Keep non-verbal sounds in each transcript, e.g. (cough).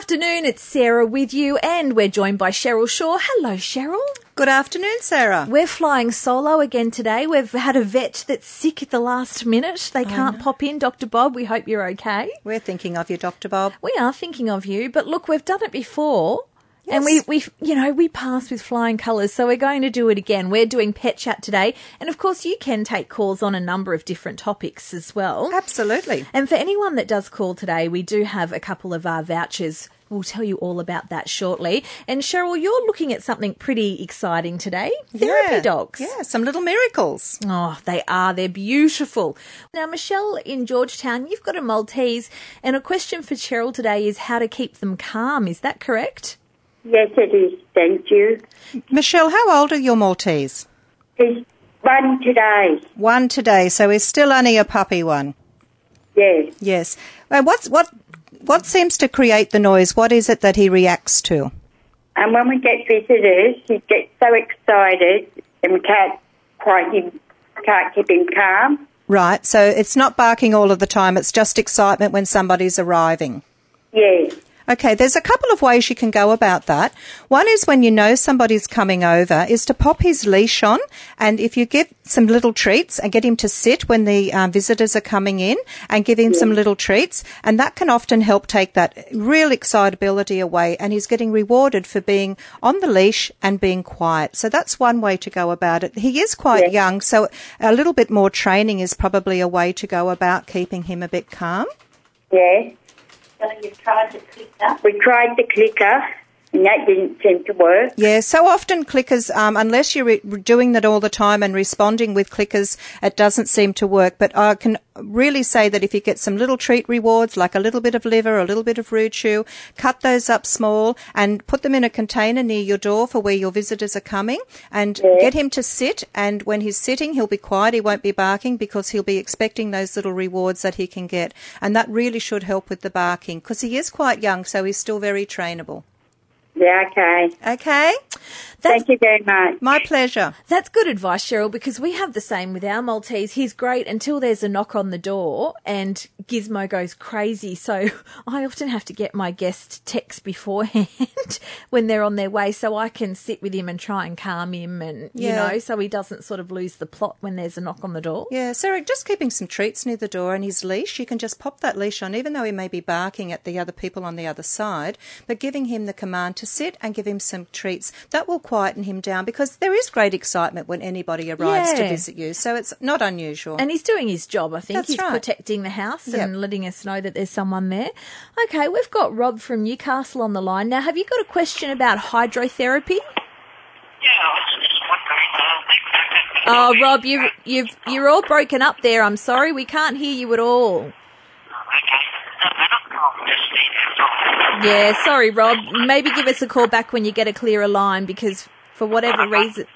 afternoon, it's Sarah with you, and we're joined by Cheryl Shaw. Hello, Cheryl. Good afternoon, Sarah. We're flying solo again today. We've had a vet that's sick at the last minute. They oh, can't pop in. Dr. Bob, we hope you're okay. We're thinking of you, Dr. Bob. We are thinking of you, but look, we've done it before. And we, Yes. we, you know, we passed with flying colours, so we're going to do it again. We're doing pet chat today, and of course, you can take calls on a number of different topics as well. Absolutely. And for anyone that does call today, we do have a couple of our vouchers. We'll tell you all about that shortly. And Cheryl, you're looking at something pretty exciting today. Therapy yeah. dogs. Yeah, some little miracles. Oh, they are. They're beautiful. Now, Michelle in Georgetown, you've got a Maltese, and a question for Cheryl today is how to keep them calm. Is that correct? Yes, it is. Thank you. Michelle, how old are your Maltese? He's one today. One today, so he's still only a puppy one. Yes. Yes. And what's what what seems to create the noise? What is it that he reacts to? And when we get visitors, he gets so excited and we can't quite him, can't keep him calm. Right. So it's not barking all of the time. It's just excitement when somebody's arriving. Yes. Okay, there's a couple of ways you can go about that. One is when you know somebody's coming over, is to pop his leash on, and if you give some little treats and get him to sit when the um, visitors are coming in, and give him some little treats, and that can often help take that real excitability away, and he's getting rewarded for being on the leash and being quiet. So that's one way to go about it. He is quite Yes. young, so a little bit more training is probably a way to go about keeping him a bit calm. Yes. So you've tried the clicker. We tried the clicker and that didn't seem to work. Yeah, so often clickers, um, unless you're re- doing that all the time and responding with clickers, it doesn't seem to work. But I can really say that if you get some little treat rewards, like a little bit of liver, a little bit of roo chew, cut those up small and put them in a container near your door for where your visitors are coming and get him to sit. And when he's sitting, he'll be quiet. He won't be barking because he'll be expecting those little rewards that he can get. And that really should help with the barking because he is quite young, so he's still very trainable. Yeah, okay. Okay? That's, Thank you very much. My pleasure. that's good advice, Cheryl, because we have the same with our Maltese. He's great until there's a knock on the door and Gizmo goes crazy. So (laughs) I often have to get my guest text beforehand (laughs) when they're on their way so I can sit with him and try and calm him and, you know, so he doesn't sort of lose the plot when there's a knock on the door. Yeah, Sarah, just keeping some treats near the door and his leash. You can just pop that leash on, even though he may be barking at the other people on the other side, but giving him the command to sit and give him some treats. That will quieten him down because there is great excitement when anybody arrives to visit you. So it's not unusual. And he's doing his job, I think. That's he's right. protecting the house Yep. and letting us know that there's someone there. Okay, we've got Rob from Newcastle on the line. Now, have you got a question about hydrotherapy? Yeah. Oh, Rob, you you've you're all broken up there. I'm sorry, we can't hear you at all. Yeah, sorry, Rob. Maybe give us a call back when you get a clearer line because for whatever reason.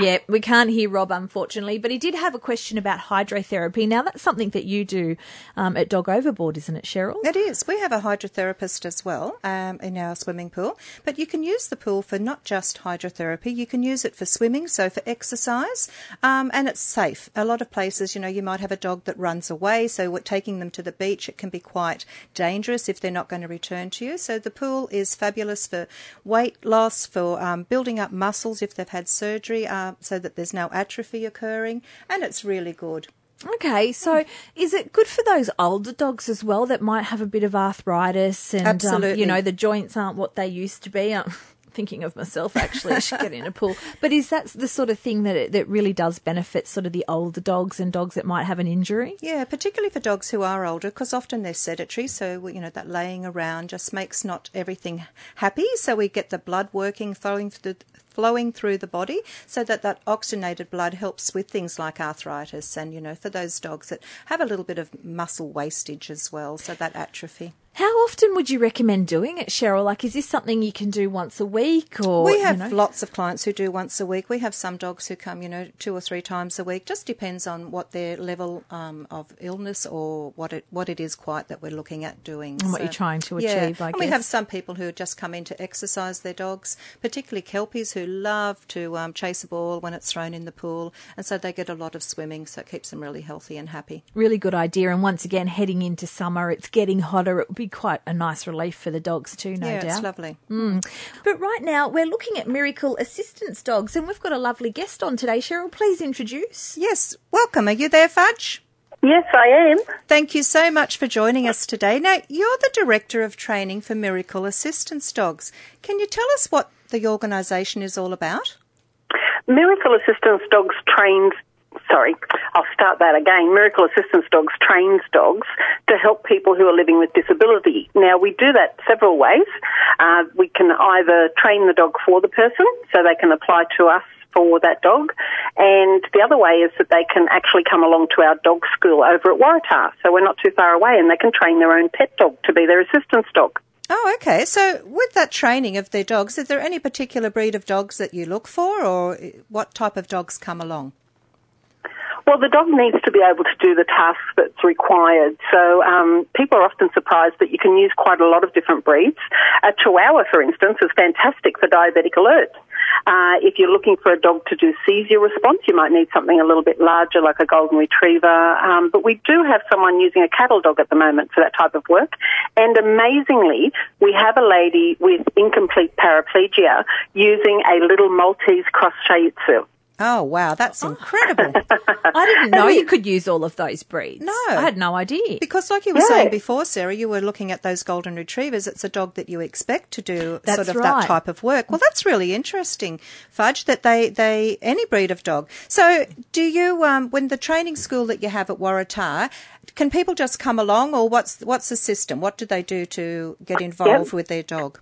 Yeah, we can't hear Rob, unfortunately, but he did have a question about hydrotherapy. Now, that's something that you do um, at Dog Overboard, isn't it, Cheryl? It is. We have a hydrotherapist as well um, in our swimming pool, but you can use the pool for not just hydrotherapy. You can use it for swimming, so for exercise, um, and it's safe. A lot of places, you know, you might have a dog that runs away, so taking them to the beach, it can be quite dangerous if they're not going to return to you. So the pool is fabulous for weight loss, for um, building up muscles if they've had surgery, so that there's no atrophy occurring, and it's really good. Okay, so is it good for those older dogs as well that might have a bit of arthritis and, um, you know, the joints aren't what they used to be? Thinking of myself, actually. I should get in a (laughs) pool. But is that the sort of thing that, it, that really does benefit sort of the older dogs and dogs that might have an injury? Yeah, particularly for dogs who are older, because often they're sedentary. So you know that laying around just makes not everything happy. So we get the blood working, flowing through, flowing through the body, so that that oxygenated blood helps with things like arthritis, and you know for those dogs that have a little bit of muscle wastage as well, so that atrophy. Often would you recommend doing it, Cheryl? Like, is this something you can do once a week or We you have know? lots of clients who do once a week. We have some dogs who come, you know, two or three times a week. Just depends on what their level um, of illness or what it what it is quite that we're looking at doing. And what you're trying to yeah. achieve, I and we have some people who just come in to exercise their dogs, particularly kelpies who love to um, chase a ball when it's thrown in the pool, and so they get a lot of swimming, so it keeps them really healthy and happy. Really good idea. And once again, heading into summer, it's getting hotter. It would be be quite a nice relief for the dogs too, no yeah, doubt. it's lovely. Mm. But right now, we're looking at miracle assistance dogs, and we've got a lovely guest on today. Cheryl, please introduce. Yes, welcome. Are you there, Fudge? Yes, I am. Thank you so much for joining us today. Now, you're the Director of Training for Miracle Assistance Dogs. Can you tell us what the organisation is all about? Miracle Assistance Dogs trains, sorry, I'll start that again. Miracle Assistance Dogs trains dogs to help people who are living with disability. Now, we do that several ways. Uh, we can either train the dog for the person, so they can apply to us for that dog. And the other way is that they can actually come along to our dog school over at Waratah. So we're not too far away and they can train their own pet dog to be their assistance dog. Oh, okay. So, with that training of their dogs, is there any particular breed of dogs that you look for, or what type of dogs come along? Well, the dog needs to be able to do the task that's required. So um, people are often surprised that you can use quite a lot of different breeds. A Chihuahua, for instance, is fantastic for diabetic alert. Uh, if you're looking for a dog to do seizure response, you might need something a little bit larger, like a golden retriever. Um, but we do have someone using a cattle dog at the moment for that type of work. And amazingly, we have a lady with incomplete paraplegia using a little Maltese cross Shih Tzu. Oh, wow, that's incredible. (laughs) I didn't know you could use all of those breeds. No. I had no idea. Because, like you were Yeah. saying before, Sarah, you were looking at those golden retrievers. It's a dog that you expect to do That's sort of right. that type of work. Well, that's really interesting, Fudge. That they they any breed of dog. So, do you um, when the training school that you have at Waratah, can people just come along, or what's what's the system? What do they do to get involved with their dog?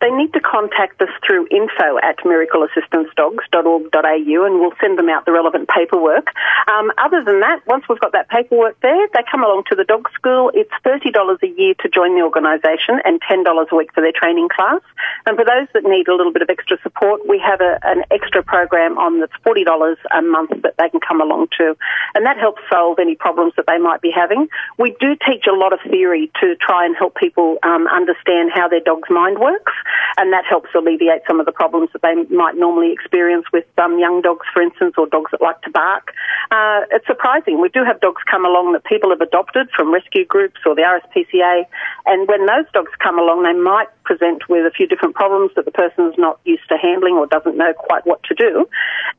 They need to contact us through info at miracleassistancedogs.org.au and we'll send them out the relevant paperwork. Um, other than that, once we've got that paperwork there, they come along to the dog school. It's $30 a year to join the organisation and $10 a week for their training class. And for those that need a little bit of extra support, we have a, an extra program on that's $40 a month that they can come along to. And that helps solve any problems that they might be having. We do teach a lot of theory to try and help people um, understand how their dog's mind works and that helps alleviate some of the problems that they might normally experience with um, young dogs, for instance, or dogs that like to bark. Uh, it's surprising. We do have dogs come along that people have adopted from rescue groups or the RSPCA, and when those dogs come along, they might present with a few different problems that the person is not used to handling or doesn't know quite what to do.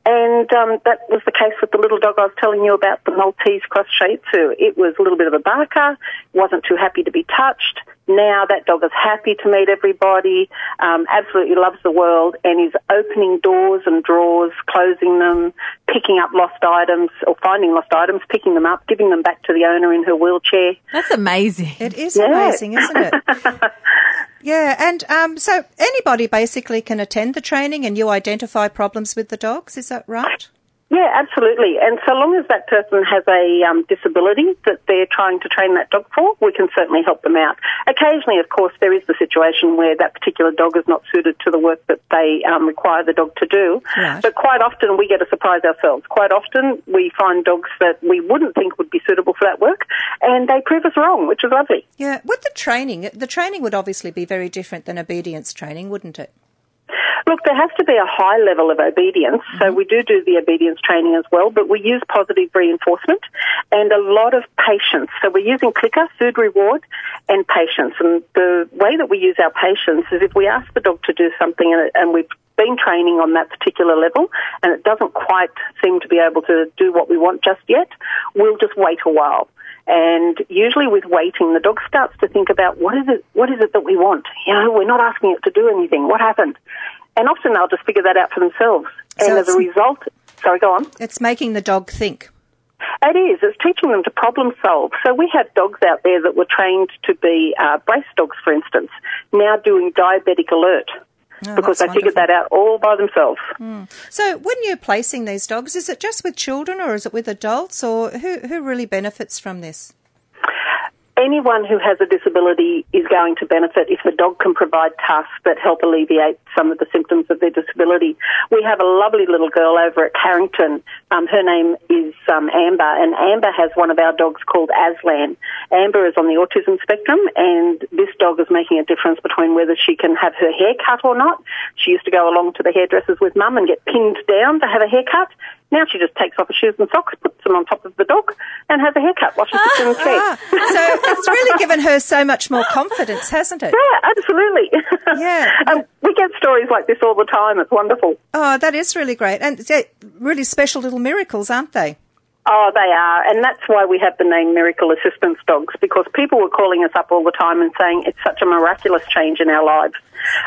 And um, that was the case with the little dog I was telling you about, the Maltese Cross Shih Tzu. It was a little bit of a barker, wasn't too happy to be touched. Now that dog is happy to meet everybody, um, absolutely loves the world, and is opening doors and drawers, closing them, picking up lost items or finding lost items, picking them up, giving them back to the owner in her wheelchair. That's amazing. It is Yeah. amazing, isn't it? (laughs) yeah, and um, so anybody basically can attend the training, and you identify problems with the dogs. Is that right? Yeah, absolutely. And so long as that person has a um, disability that they're trying to train that dog for, we can certainly help them out. Occasionally, of course, there is the situation where that particular dog is not suited to the work that they um, require the dog to do. Right. But quite often we get a surprise ourselves. Quite often we find dogs that we wouldn't think would be suitable for that work, and they prove us wrong, which is lovely. Yeah, with the training, the training would obviously be very different than obedience training, wouldn't it? Look, there has to be a high level of obedience, so mm-hmm. we do do the obedience training as well, but we use positive reinforcement and a lot of patience. So we're using clicker, food reward, and patience. And the way that we use our patience is if we ask the dog to do something and, and we've been training on that particular level and it doesn't quite seem to be able to do what we want just yet, we'll just wait a while. And usually with waiting, the dog starts to think about what is it, what is it that we want? You know, we're not asking it to do anything. What happened? And often they'll just figure that out for themselves. So and as a result, sorry, go on. It's making the dog think. It is. It's teaching them to problem solve. So we have dogs out there that were trained to be uh, brace dogs, for instance, now doing diabetic alert Oh, because they figured that out all by themselves. So, when you're placing these dogs, is it just with children or is it with adults, or who who really benefits from this? anyone who has a disability is going to benefit if the dog can provide tasks that help alleviate some of the symptoms of their disability. We have a lovely little girl over at Carrington. Um, her name is um, Amber, and Amber has one of our dogs called Aslan. Amber is on the autism spectrum, and this dog is making a difference between whether she can have her hair cut or not. She used to go along to the hairdressers with mum and get pinned down to have a haircut. Now she just takes off her shoes and socks, puts them on top of the dog, and has a haircut while she sits in the chair. (laughs) Ah, so it's really given her so much more confidence, hasn't it? Yeah, absolutely. (laughs) Yeah. um, we get stories like this all the time. It's wonderful. Oh, that is really great. And really special little miracles, aren't they? Oh, they are, and that's why we have the name Miracle Assistance Dogs because people were calling us up all the time and saying it's such a miraculous change in our lives.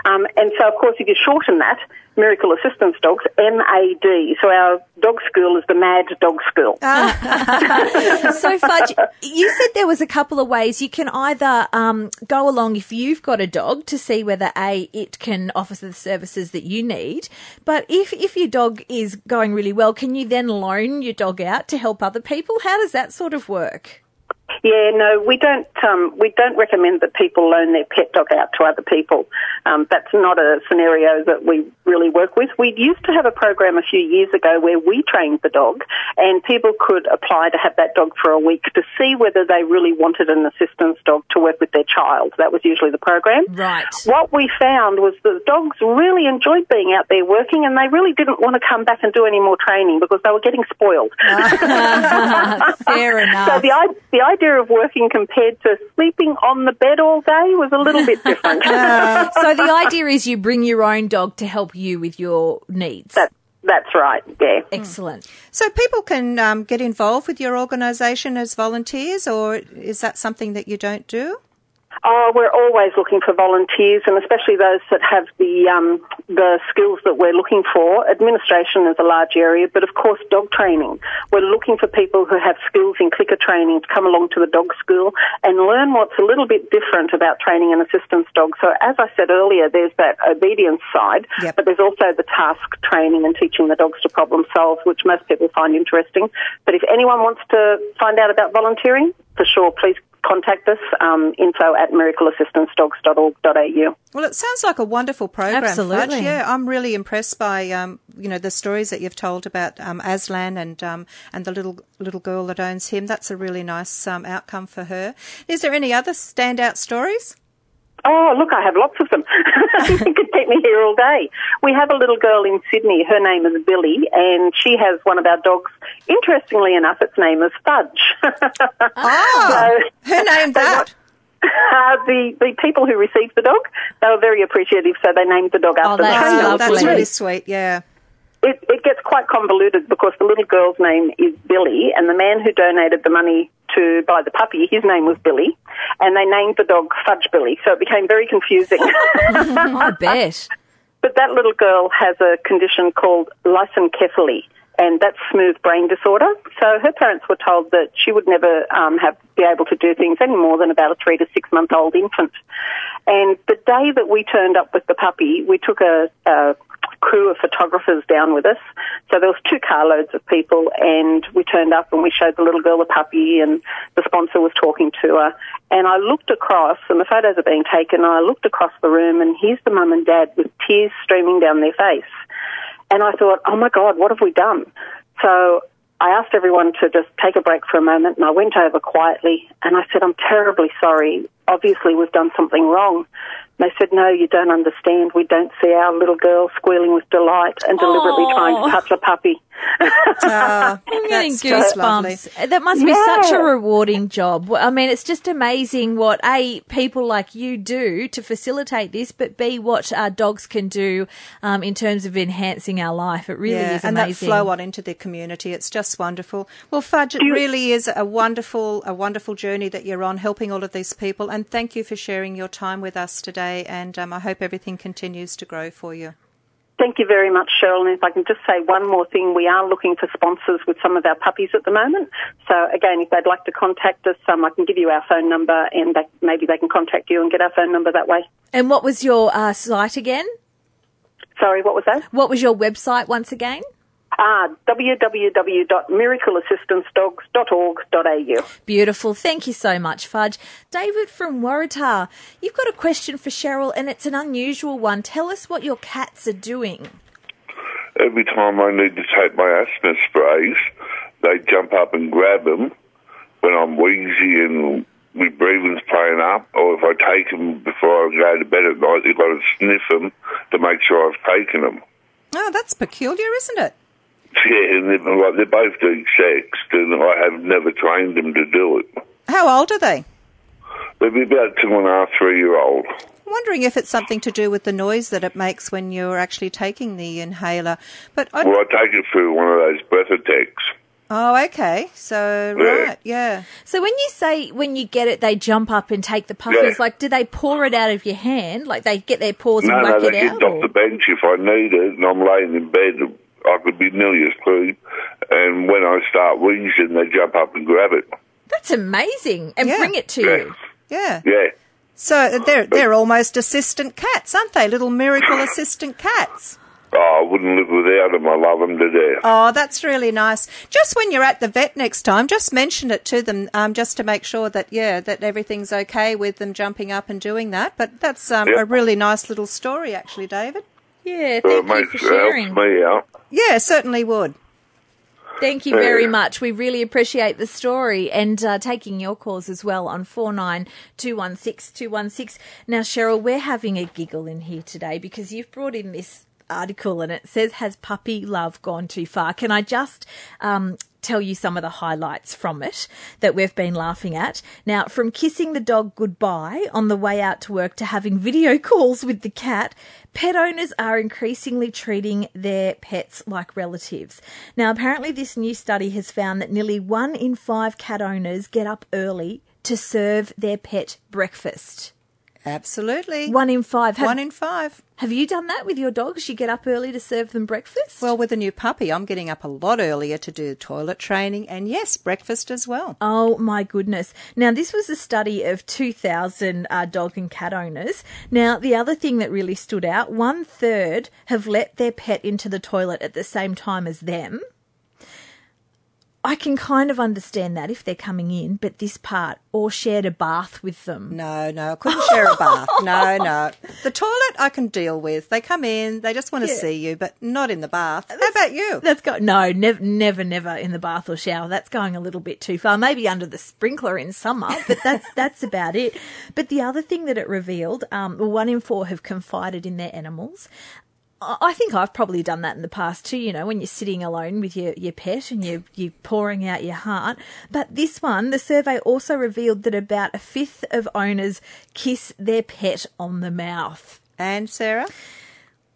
Um, and so, of course, if you shorten that, Miracle Assistance Dogs, MAD. So our dog school is the Mad Dog School. (laughs) so Fudge, you said there was a couple of ways you can either um, go along if you've got a dog to see whether a it can offer the services that you need, but if if your dog is going really well, can you then loan your dog out to help other people? How does that sort of work? Yeah, no, we don't. Um, we don't recommend that people loan their pet dog out to other people. Um, that's not a scenario that we really work with. We used to have a program a few years ago where we trained the dog, and people could apply to have that dog for a week to see whether they really wanted an assistance dog to work with their child. That was usually the program. Right. What we found was that dogs really enjoyed being out there working, and they really didn't want to come back and do any more training because they were getting spoiled. (laughs) Fair (laughs) enough. So the, the idea of working compared to sleeping on the bed all day was a little bit different. (laughs) (laughs) so the idea is you bring your own dog to help you with your needs. that, that's right, yeah. Excellent. So people can um, get involved with your organisation as volunteers, or is that something that you don't do? Oh, we're always looking for volunteers, and especially those that have the um, the skills that we're looking for. Administration is a large area, but of course, dog training. We're looking for people who have skills in clicker training to come along to the dog school and learn what's a little bit different about training an assistance dog. So, as I said earlier, there's that obedience side, Yep. but there's also the task training and teaching the dogs to problem solve, which most people find interesting. But if anyone wants to find out about volunteering, for sure, please contact us, um, info at miracleassistancedogs.org.au. Well, it sounds like a wonderful program. Absolutely. Fudge. Yeah, I'm really impressed by um, you know the stories that you've told about um, Aslan and um, and the little little girl that owns him. That's a really nice um, outcome for her. Is there any other standout stories? Oh, look, I have lots of them. (laughs) (laughs) you could keep me here all day. We have a little girl in Sydney. Her name is Billy, and she has one of our dogs. Interestingly enough, its name is Fudge. (laughs) Oh, So- who named (laughs) that? Uh, the the people who received the dog, they were very appreciative, so they named the dog Oh, after that's the trainer. Oh, lovely. that's really sweet. Yeah. It, it gets quite convoluted because the little girl's name is Billy, and the man who donated the money to buy the puppy, his name was Billy, and they named the dog Fudge Billy, so it became very confusing. (laughs) I bet. But that little girl has a condition called lissencephaly, and that's smooth brain disorder. So her parents were told that she would never um, have be able to do things any more than about a three to six month old infant. And the day that we turned up with the puppy, we took a, a crew of photographers down with us. So there was two carloads of people, and we turned up and we showed the little girl the puppy, and the sponsor was talking to her. And I looked across, and the photos are being taken. And I looked across the room, and here's the mum and dad with tears streaming down their face. And I thought, oh my God, what have we done? So I asked everyone to just take a break for a moment, and I went over quietly and I said, I'm terribly sorry. Obviously, we've done something wrong. And they said, No, you don't understand. We don't see our little girl squealing with delight and deliberately Aw. trying to touch a puppy. (laughs) Ah, I'm getting that's just goosebumps. That must be Yeah. such a rewarding job. I mean, it's just amazing what A, people like you do to facilitate this, but B, what our dogs can do um, in terms of enhancing our life. It really yeah, is and that flow on into the community. It's just wonderful. Well, Fudge, it really is a wonderful, a wonderful journey that you're on, helping all of these people. And thank you for sharing your time with us today. And um, I hope everything continues to grow for you. Thank you very much, Cheryl. And if I can just say one more thing, we are looking for sponsors with some of our puppies at the moment. So again, if they'd like to contact us, um, I can give you our phone number and they, maybe they can contact you and get our phone number that way. and what was your uh, site again? Sorry, what was that? What was your website once again? Ah, www.miracleassistancedogs.org.au. Beautiful. Thank you so much, Fudge. David from Waratah, you've got a question for Cheryl, and it's an unusual one. Tell us what your cats are doing. Every time I need to take my asthma sprays, they jump up and grab them when I'm wheezy and my breathing's playing up, or if I take them before I go to bed at night, you've got to sniff them to make sure I've taken them. Oh, that's peculiar, isn't it? Yeah, and they're, both doing sex, and I have never trained them to do it. How old are they? They'd be about two and a half, three year old. I'm wondering if it's something to do with the noise that it makes when you're actually taking the inhaler. But I, Well, I take it through one of those breath attacks. oh, okay. So Yeah. right, yeah. So when you say when you get it, they jump up and take the puppies. Yeah. Like, do they pour it out of your hand? Like they get their paws No, and no, whack they it get out? off or- the bench if I need it, and I'm laying in bed. I could be nearly asleep, and when I start wheezing, they jump up and grab it. That's amazing, and Yeah. bring it to Yeah. you. Yeah. Yeah. So they're they're almost assistant cats, aren't they? Little miracle (sighs) assistant cats. Oh, I wouldn't live without them. I love them to death. Oh, that's really nice. Just when you're at the vet next time, just mention it to them, um, just to make sure that yeah, that everything's okay with them jumping up and doing that. But that's um, Yep. a really nice little story, actually, David. Yeah, So thank you for sharing. me out. Yeah, certainly would. Thank you very much. We really appreciate the story and uh, taking your calls as well on 49216216. Now, Cheryl, we're having a giggle in here today because you've brought in this article and it says, Has puppy love gone too far? Can I just um, tell you some of the highlights from it that we've been laughing at? Now, from kissing the dog goodbye on the way out to work to having video (laughs) calls with the cat, pet owners are increasingly treating their pets like relatives. Now, apparently, this new study has found that nearly one in five cat owners get up early to serve their pet breakfast. Absolutely. One in five. Have, One in five. have you done that with your dogs? You get up early to serve them breakfast? Well, with a new puppy, I'm getting up a lot earlier to do toilet training and yes, breakfast as well. Oh my goodness. Now, this was a study of 2,000 uh, dog and cat owners. Now, the other thing that really stood out one third have let their pet into the toilet at the same time as them. I can kind of understand that if they're coming in, but this part, or shared a bath with them. No, no, I couldn't share a bath. No, no. The toilet I can deal with. They come in, they just want to Yeah. see you, but not in the bath. How about you? That's got no, never, never, never in the bath or shower. That's going a little bit too far. Maybe under the sprinkler in summer, but that's (laughs) that's about it. But the other thing that it revealed, um, one in four have confided in their animals. I think I've probably done that in the past too, you know, when you're sitting alone with your, your pet and you're, you're pouring out your heart. But this one, the survey also revealed that about a fifth of owners kiss their pet on the mouth. And Sarah?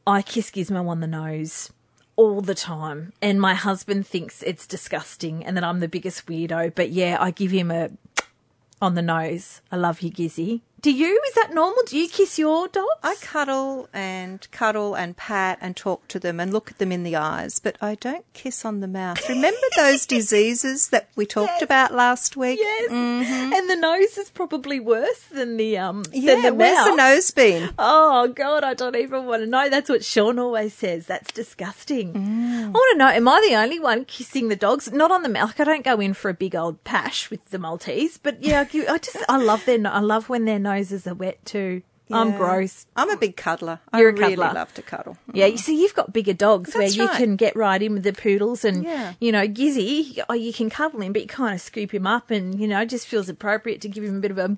I kiss Gizmo on the nose all the time, and my husband thinks it's disgusting and that I'm the biggest weirdo. But yeah, I give him a (tsk) on the nose. I love you, Gizzy. Do you? Is that normal? Do you kiss your dogs? I cuddle and cuddle and pat and talk to them and look at them in the eyes, but I don't kiss on the mouth. Remember (laughs) those diseases that we talked Yes. about last week? yes, and the nose is probably worse than the um Yeah, than the where's mouth. the nose been? Oh God, I don't even want to know. That's what Sean always says. That's disgusting. Mm. I want to know: Am I the only one kissing the dogs? Not on the mouth. I don't go in for a big old pash with the Maltese, but yeah, I, just I love their I love when their noses are wet too. I'm gross. I'm a big cuddler. You're a I really cuddler. love to cuddle. Yeah, you mm. see, you've got bigger dogs where you right. can get right in with the poodles, and Yeah. you know, Gizzy, oh, you can cuddle him, but you kind of scoop him up, and you know, it just feels appropriate to give him a bit of a.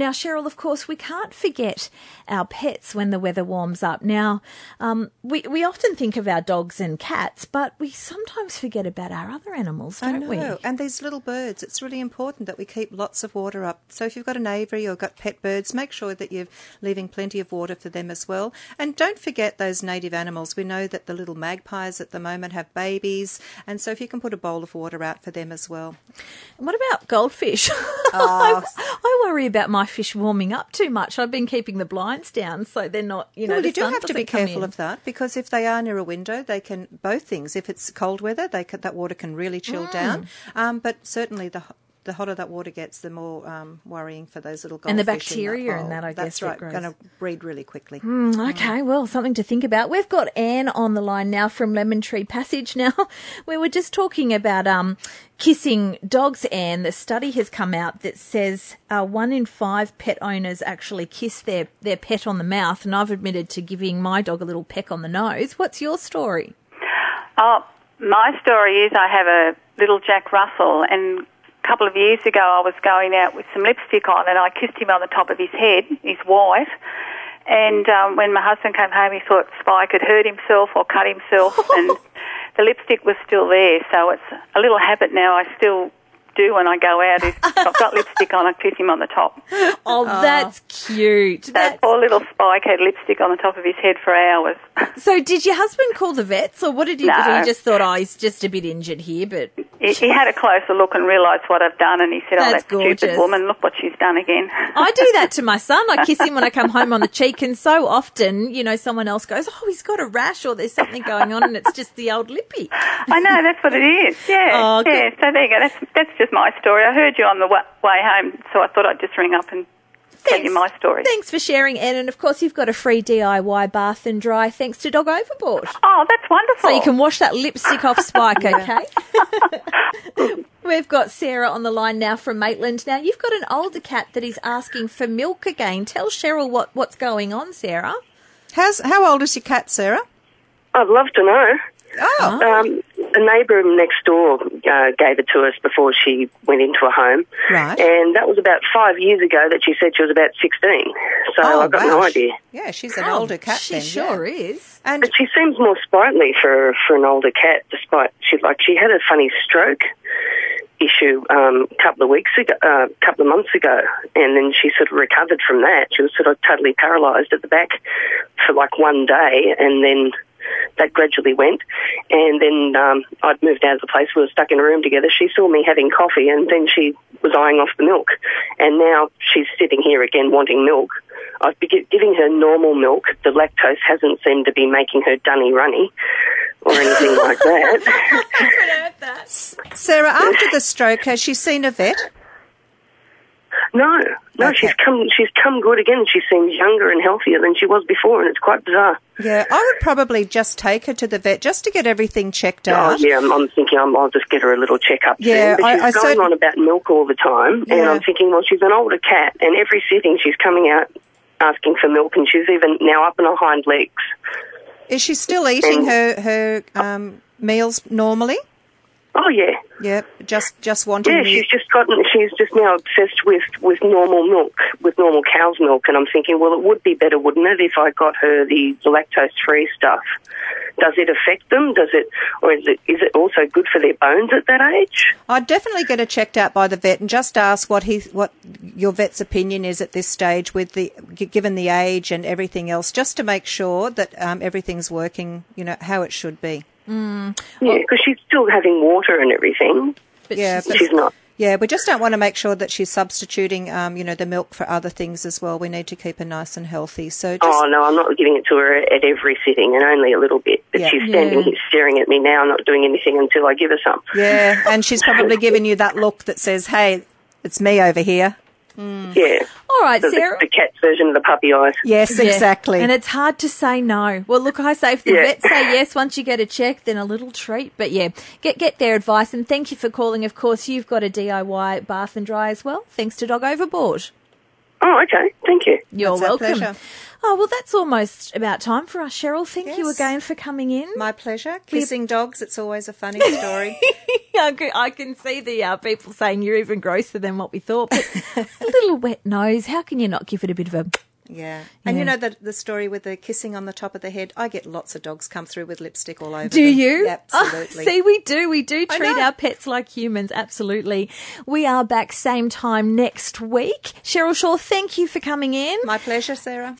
Now, Cheryl, of course, we can't forget our pets when the weather warms up. Now, um, we we often think of our dogs and cats, but we sometimes forget about our other animals, don't know. we? And these little birds, it's really important that we keep lots of water up. So if you've got an aviary or got pet birds, make sure that you're leaving plenty of water for them as well. And don't forget those native animals. We know that the little magpies at the moment have babies, and so if you can put a bowl of water out for them as well. What about goldfish? Oh. (laughs) I, I worry about my fish warming up too much. I've been keeping the blinds down so they're not, you know, well, you do have to be careful in. of that because if they are near a window, they can both things. If it's cold weather, they can, that water can really chill Mm. down. Um, but certainly the the hotter that water gets, the more um, worrying for those little goldfish. And the in that bacteria in that, I That's guess, it right. Going to breed really quickly. Mm, Okay, well, something to think about. We've got Anne on the line now from Lemon Tree Passage now. (laughs) We were just talking about um, kissing dogs, Anne. The study has come out that says uh, one in five pet owners actually kiss their, their pet on the mouth, and I've admitted to giving my dog a little peck on the nose. What's your story? Oh, my story is I have a little Jack Russell, and a couple of years ago I was going out with some lipstick on, and I kissed him on the top of his head. He's white. And um, when my husband came home, he thought Spike had hurt himself or cut himself, (laughs) and the lipstick was still there, so it's a little habit now. I still do when I go out. If (laughs) I've got lipstick on, I kiss him on the top. Oh, that's cute. That That's- poor little Spike had lipstick on the top of his head for hours. so, did your husband call the vets, or what did he do? No. He just thought, oh, he's just a bit injured here, but he, he had a closer look and realised what I've done, and he said, "Oh, That's that stupid woman! Look what she's done again." I do (laughs) that to my son. I kiss him when I come home on the cheek, and so often, you know, someone else goes, "Oh, he's got a rash," or "There's something going on," and it's just the old lippy. I know that's what it is. (laughs) Yeah, Oh, good. yeah. So there you go. That's that's just my story. I heard you on the way home, so I thought I'd just ring up and tell you my story. Thanks for sharing, Ed, and of course, you've got a free DIY bath and dry thanks to Dog Overboard. Oh, that's wonderful. So you can wash that lipstick off Spike, (laughs) okay? (laughs) We've got Sarah on the line now from Maitland. Now, you've got an older cat that is asking for milk again. Tell Cheryl what, what's going on, Sarah. How's, how old is your cat, Sarah? I'd love to know. Oh, Um, a neighbour next door uh, gave it to us before she went into a home. Right. And that was about five years ago that she said she was about 16. So oh, I've got wow. no idea. Yeah, she's an older cat She then. sure yeah. is. And But she seems more sprightly for, for an older cat, despite she like she had a funny stroke issue um, a couple of weeks ago, a uh, couple of months ago, and then she sort of recovered from that. She was sort of totally paralysed at the back for like one day, and then that gradually went. And then um, I'd moved out of the place. We were stuck in a room together. She saw me having coffee, and then she was eyeing off the milk. And now she's sitting here again wanting milk. I've been giving her normal milk. The lactose hasn't seemed to be making her dunny runny or anything like that. (laughs) Sarah, after the stroke, has she seen a vet? No, no, Okay. she's come. She's come good again. She seems younger and healthier than she was before, and it's quite bizarre. Yeah, I would probably just take her to the vet just to get everything checked Oh yeah, I'm, I'm thinking I'm, I'll just get her a little checkup. Yeah, soon. but I- she's I going certain- on about milk all the time, and Yeah. I'm thinking, well, she's an older cat, and every sitting she's coming out asking for milk, and she's even now up on her hind legs. Is she still eating her her um, meals normally? Oh yeah, Yeah, just just wanting. yeah. She's just gotten. She's just now obsessed with with normal milk, with normal cow's milk, and I'm thinking, well, it would be better, wouldn't it, if I got her the, the lactose free stuff? Does it affect them? Does it, or is it is it also good for their bones at that age? I'd definitely get her checked out by the vet and just ask what he what your vet's opinion is at this stage with the given the age and everything else, just to make sure that um, everything's working, you know, how it should be. Yeah, because she's still having water and everything. But Yeah, she's but- She's not. Yeah, we just don't want to make sure that she's substituting, um, you know, the milk for other things as well. We need to keep her nice and healthy. So just Oh no, I'm not giving it to her at every sitting, and only a little bit. But Yeah. she's standing Yeah. here staring at me now, not doing anything until I give her some. yeah, and she's probably (laughs) giving you that look that says, "Hey, it's me over here." Mm. Yeah, All right, the, the, Sarah. the cat's version of the puppy eyes. Yes, Yeah. exactly. And it's hard to say no. Well, look, I say if the Yeah. vets say yes once you get a check, then a little treat. But yeah, get get their advice. And thank you for calling. Of course, you've got a DIY bath and dry as well, thanks to Dog Overboard. Oh, okay. Thank you. You're That's our welcome. Oh well, that's almost about time for us, Cheryl. Thank you again for coming in. My pleasure. Kissing dogs, it's always a funny (laughs) story. I can, I can see the uh, people saying you're even grosser than what we thought. But (laughs) a little wet nose. How can you not give it a bit of a? Yeah. And you know the the story with the kissing on the top of the head? I get lots of dogs come through with lipstick all over Do them. you? (laughs) Oh, absolutely. Oh, see, we do. We do treat our pets like humans. Absolutely. We are back same time next week. Cheryl Shaw, thank you for coming in. My pleasure, Sarah.